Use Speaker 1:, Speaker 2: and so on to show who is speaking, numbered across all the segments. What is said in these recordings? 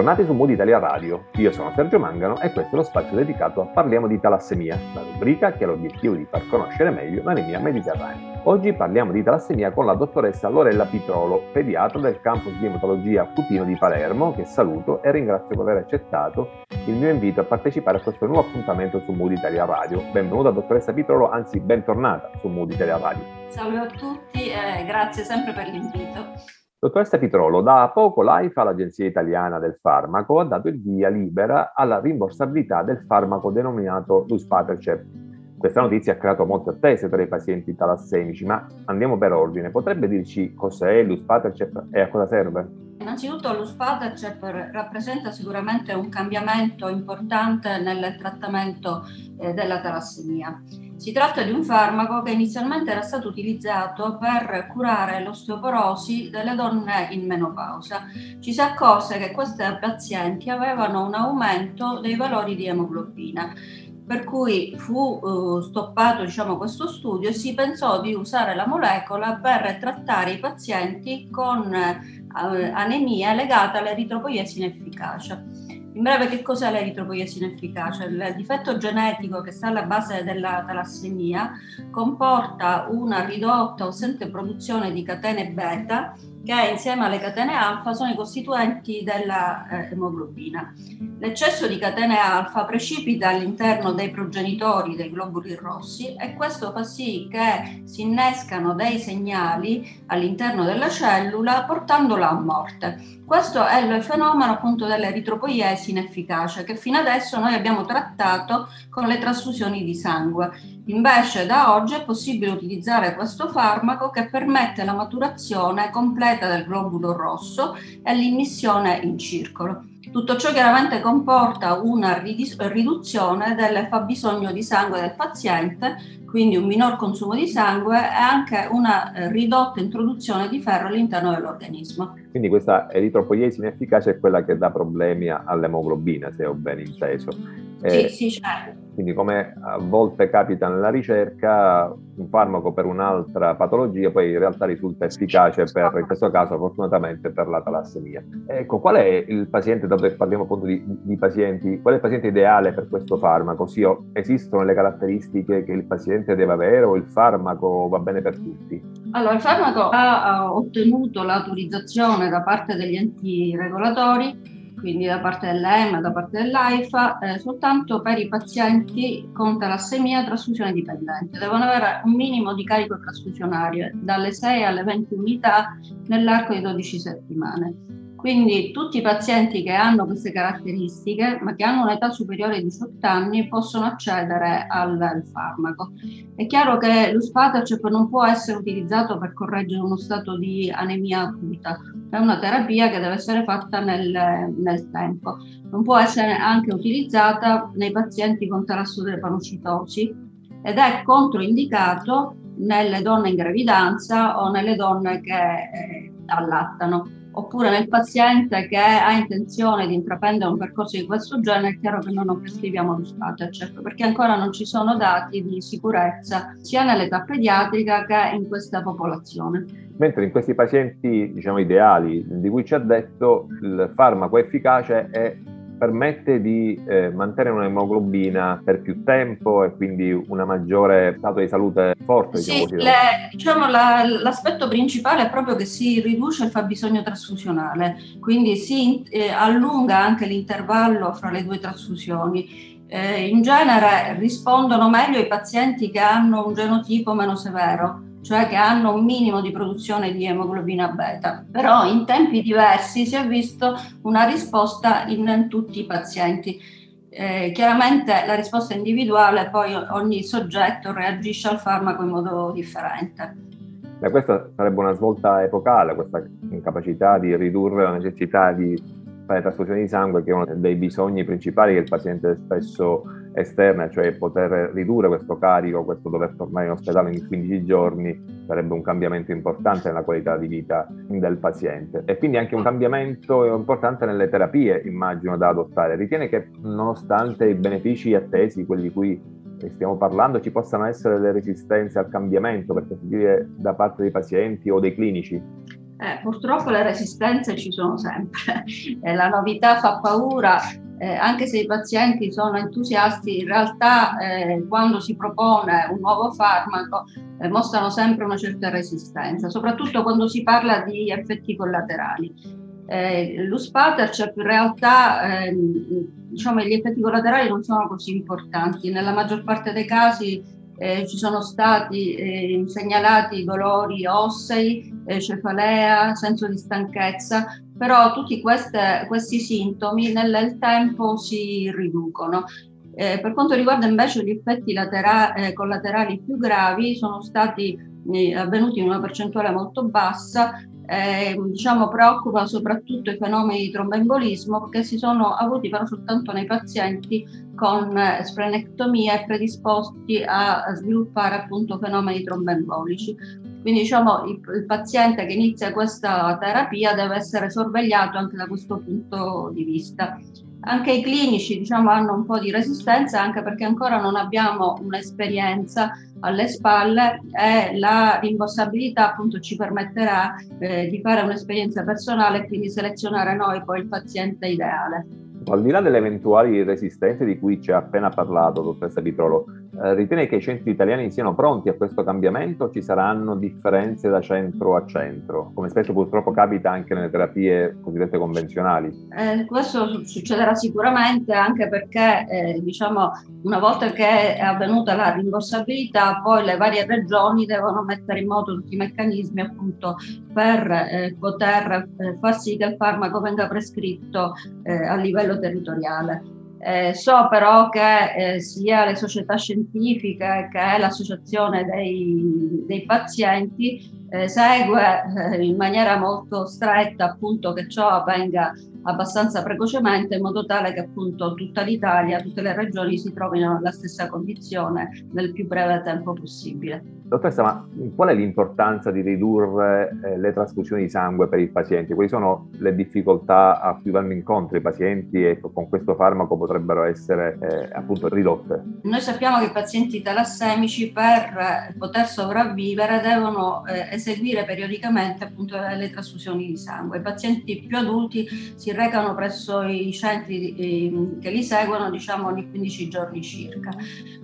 Speaker 1: Bentornati su Mood Italia Radio, io sono Sergio Mangano e questo è lo spazio dedicato a Parliamo di talassemia, la rubrica che ha l'obiettivo di far conoscere meglio l'anemia mediterranea. Oggi parliamo di talassemia con la dottoressa Lorella Pitrolo, pediatra del campus di ematologia Cutino di Palermo, che saluto e ringrazio per aver accettato il mio invito a partecipare a questo nuovo appuntamento su Mood Italia Radio. Benvenuta dottoressa Pitrolo, anzi bentornata su Mood Italia Radio.
Speaker 2: Salve a tutti e grazie sempre per l'invito.
Speaker 1: Dottoressa Pitrolo, da poco l'AIFA, l'Agenzia Italiana del Farmaco, ha dato il via libera alla rimborsabilità del farmaco denominato Luspatercept. Questa notizia ha creato molte attese tra i pazienti talassemici, ma andiamo per ordine. Potrebbe dirci cos'è Luspatercept e a cosa serve?
Speaker 2: Innanzitutto l'Uspatercept rappresenta sicuramente un cambiamento importante nel trattamento eh, della talassemia. Si tratta di un farmaco che inizialmente era stato utilizzato per curare l'osteoporosi delle donne in menopausa. Ci si accorse che queste pazienti avevano un aumento dei valori di emoglobina per cui fu uh, stoppato diciamo, questo studio e si pensò di usare la molecola per trattare i pazienti con uh, anemia legata all'eritropoiesi inefficace. In breve, che cos'è l'eritropoiesia inefficace? Il difetto genetico che sta alla base della talassemia comporta una ridotta o assente produzione di catene beta che insieme alle catene alfa sono i costituenti della eh, emoglobina. L'eccesso di catene alfa precipita all'interno dei progenitori dei globuli rossi e questo fa sì che si innescano dei segnali all'interno della cellula portandola a morte. Questo è il fenomeno appunto dell'eritropoiesi inefficace che fino adesso noi abbiamo trattato con le trasfusioni di sangue. Invece da oggi è possibile utilizzare questo farmaco che permette la maturazione completa del globulo rosso e l'immissione in circolo. Tutto ciò chiaramente comporta una riduzione del fabbisogno di sangue del paziente, quindi un minor consumo di sangue e anche una eh, ridotta introduzione di ferro all'interno dell'organismo.
Speaker 1: Quindi questa eritropoiesi inefficace è quella che dà problemi all'emoglobina, se ho ben inteso.
Speaker 2: Eh, sì, sì, certo.
Speaker 1: Quindi come a volte capita nella ricerca, un farmaco per un'altra patologia poi in realtà risulta efficace per, in questo caso fortunatamente per la talassemia. Ecco, qual è il paziente, dato che parliamo appunto di, di pazienti, qual è il paziente ideale per questo farmaco? Ossia, esistono le caratteristiche che il paziente deve avere o il farmaco va bene per tutti?
Speaker 2: Allora, il farmaco ha ottenuto l'autorizzazione da parte degli enti regolatori quindi da parte dell'EMA, da parte dell'AIFA, eh, soltanto per i pazienti con talassemia trasfusione dipendente. Devono avere un minimo di carico trasfusionario dalle 6 alle 20 unità nell'arco di 12 settimane. Quindi tutti i pazienti che hanno queste caratteristiche, ma che hanno un'età superiore ai 18 anni, possono accedere al, al farmaco. È chiaro che lo Spatacep non può essere utilizzato per correggere uno stato di anemia acuta, è una terapia che deve essere fatta nel, nel tempo. Non può essere anche utilizzata nei pazienti con talassodepanocitosi ed è controindicato nelle donne in gravidanza o nelle donne che eh, allattano oppure nel paziente che ha intenzione di intraprendere un percorso di questo genere, è chiaro che noi non prescriviamo lo Spatacep perché ancora non ci sono dati di sicurezza sia nell'età pediatrica che in questa popolazione.
Speaker 1: Mentre in questi pazienti diciamo, ideali di cui ci ha detto il farmaco efficace è permette di eh, mantenere un'emoglobina per più tempo e quindi una maggiore stato di salute forte.
Speaker 2: Diciamo sì, le, diciamo la, l'aspetto principale è proprio che si riduce il fabbisogno trasfusionale, quindi si eh, allunga anche l'intervallo fra le due trasfusioni. Eh, in genere rispondono meglio i pazienti che hanno un genotipo meno severo cioè che hanno un minimo di produzione di emoglobina beta, però in tempi diversi si è visto una risposta in tutti i pazienti. Eh, chiaramente la risposta individuale, poi ogni soggetto reagisce al farmaco in modo differente.
Speaker 1: Beh, questa sarebbe una svolta epocale, questa incapacità di ridurre la necessità di fare trasfusione di sangue, che è uno dei bisogni principali che il paziente spesso esterna, cioè poter ridurre questo carico, questo dover tornare in ospedale in 15 giorni, sarebbe un cambiamento importante nella qualità di vita del paziente. E quindi anche un cambiamento importante nelle terapie, immagino, da adottare. Ritiene che nonostante i benefici attesi, quelli di cui stiamo parlando, ci possano essere delle resistenze al cambiamento, per così dire, da parte dei pazienti o dei clinici?
Speaker 2: Eh, purtroppo le resistenze ci sono sempre, eh, la novità fa paura, eh, anche se i pazienti sono entusiasti, in realtà eh, quando si propone un nuovo farmaco eh, mostrano sempre una certa resistenza, soprattutto quando si parla di effetti collaterali. Eh, L'Uspatercep in realtà ehm, diciamo, gli effetti collaterali non sono così importanti, nella maggior parte dei casi eh, ci sono stati eh, segnalati dolori ossei, eh, cefalea, senso di stanchezza, però tutti queste, questi sintomi nel tempo si riducono. Eh, per quanto riguarda invece gli effetti latera- eh, collaterali più gravi, sono stati avvenuti in una percentuale molto bassa eh, diciamo, preoccupa soprattutto i fenomeni di tromboembolismo che si sono avuti però soltanto nei pazienti con eh, splenectomia e predisposti a, sviluppare appunto fenomeni tromboembolici. Quindi diciamo il, il, paziente che inizia questa terapia deve essere sorvegliato anche da questo punto di vista. Anche i clinici diciamo, hanno un po' di resistenza anche perché ancora non abbiamo un'esperienza alle spalle e la rimborsabilità appunto ci permetterà eh, di fare un'esperienza personale e quindi selezionare noi poi il paziente ideale.
Speaker 1: Al di là delle eventuali resistenze di cui ci ha appena parlato, dottoressa Vitrolo, ritiene che i centri italiani siano pronti a questo cambiamento o ci saranno differenze da centro a centro, come spesso purtroppo capita anche nelle terapie cosiddette convenzionali?
Speaker 2: Eh, questo succederà sicuramente anche perché eh, diciamo, una volta che è avvenuta la rimborsabilità, poi le varie regioni devono mettere in moto tutti i meccanismi appunto per eh, poter eh, far sì che il farmaco venga prescritto eh, a livello territoriale. Eh, so però che eh, sia le società scientifiche che l'associazione dei, dei pazienti eh, segue eh, in maniera molto stretta appunto che ciò avvenga abbastanza precocemente in modo tale che appunto tutta l'Italia, tutte le regioni si trovino nella stessa condizione nel più breve tempo possibile.
Speaker 1: Dottoressa, ma qual è l'importanza di ridurre eh, le trasfusioni di sangue per i pazienti? Quali sono le difficoltà a cui vanno incontro i pazienti e con questo farmaco potrebbero essere eh, appunto ridotte?
Speaker 2: Noi sappiamo che i pazienti talassemici per poter sopravvivere devono eh, eseguire periodicamente appunto le trasfusioni di sangue. I pazienti più adulti si recano presso i centri eh, che li seguono diciamo ogni 15 giorni circa.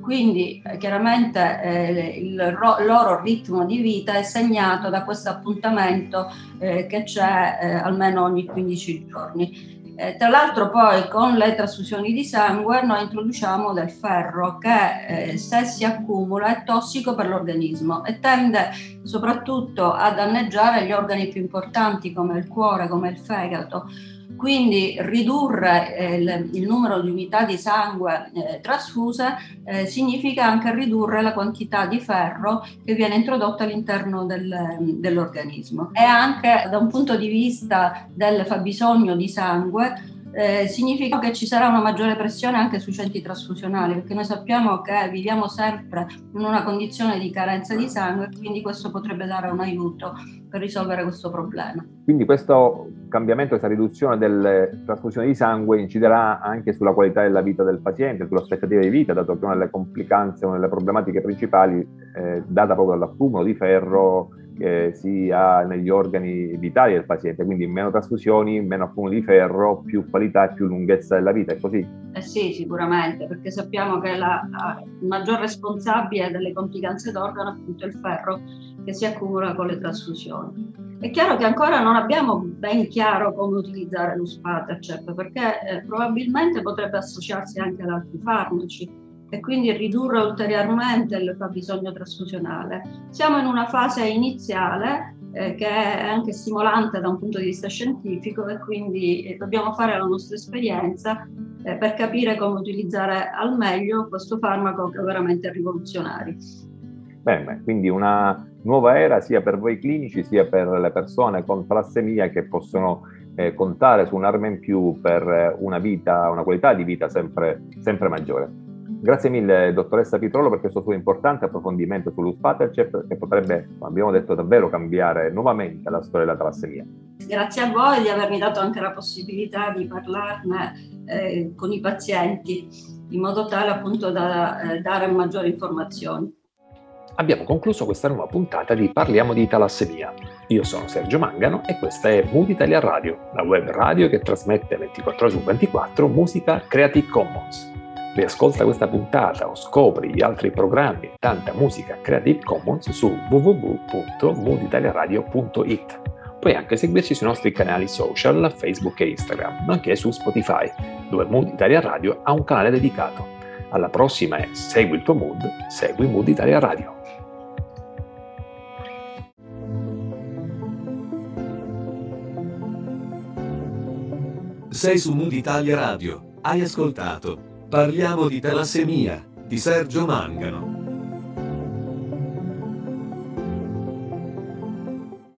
Speaker 2: Quindi eh, chiaramente eh, il ro- loro ritmo di vita è segnato da questo appuntamento eh, che c'è eh, almeno ogni 15 giorni. Eh, tra l'altro poi con le trasfusioni di sangue noi introduciamo del ferro che eh, se si accumula è tossico per l'organismo e tende soprattutto a danneggiare gli organi più importanti come il cuore, come il fegato. Quindi ridurre eh, il, il, numero di unità di sangue eh, trasfuse eh, significa anche ridurre la quantità di ferro che viene introdotta all'interno del, dell'organismo. E anche da un punto di vista del fabbisogno di sangue eh, significa che ci sarà una maggiore pressione anche sui centri trasfusionali, perché noi sappiamo che viviamo sempre in una condizione di carenza di sangue, quindi questo potrebbe dare un aiuto per risolvere questo problema.
Speaker 1: Quindi questo cambiamento, questa riduzione delle trasfusioni di sangue inciderà anche sulla qualità della vita del paziente, sulle aspettative di vita, dato che una delle complicanze, una delle problematiche principali è data proprio dall'accumulo di ferro che si ha negli organi vitali del paziente, quindi meno trasfusioni, meno accumulo di ferro, più qualità e più lunghezza della vita, è così?
Speaker 2: Eh sì, sicuramente, perché sappiamo che la, la, maggior responsabile delle complicanze d'organo è appunto il ferro che si accumula con le trasfusioni. È chiaro che ancora non abbiamo ben chiaro come utilizzare lo Spatercep, perché eh, probabilmente potrebbe associarsi anche ad altri farmaci e quindi ridurre ulteriormente il fabbisogno trasfusionale. Siamo in una fase iniziale eh, che è anche stimolante da un punto di vista scientifico e quindi eh, dobbiamo fare la nostra esperienza eh, per capire come utilizzare al meglio questo farmaco che è veramente rivoluzionario.
Speaker 1: Bene, quindi una nuova era sia per voi clinici sia per le persone con talassemia che possono eh, contare su un'arma in più per una vita, una qualità di vita sempre, sempre maggiore. Grazie mille dottoressa Pitrolo per questo suo importante approfondimento sull'Uspatercep che potrebbe, come abbiamo detto, davvero cambiare nuovamente la storia della talassemia.
Speaker 2: Grazie a voi di avermi dato anche la possibilità di parlarne eh, con i pazienti in modo tale appunto da eh, dare maggiori informazioni.
Speaker 1: Abbiamo concluso questa nuova puntata di Parliamo di talassemia. Io sono Sergio Mangano e questa è Mood Italia Radio, la web radio che trasmette 24 ore su 24 musica Creative Commons. Riascolta questa puntata o scopri gli altri programmi e tanta musica Creative Commons su www.mooditaliaradio.it. Puoi anche seguirci sui nostri canali social, Facebook e Instagram, nonché su Spotify, dove Mood Italia Radio ha un canale dedicato. Alla prossima e segui il tuo mood, segui Mood Italia Radio.
Speaker 3: Sei su Mood Italia Radio. Hai ascoltato Parliamo di talassemia di Sergio Mangano.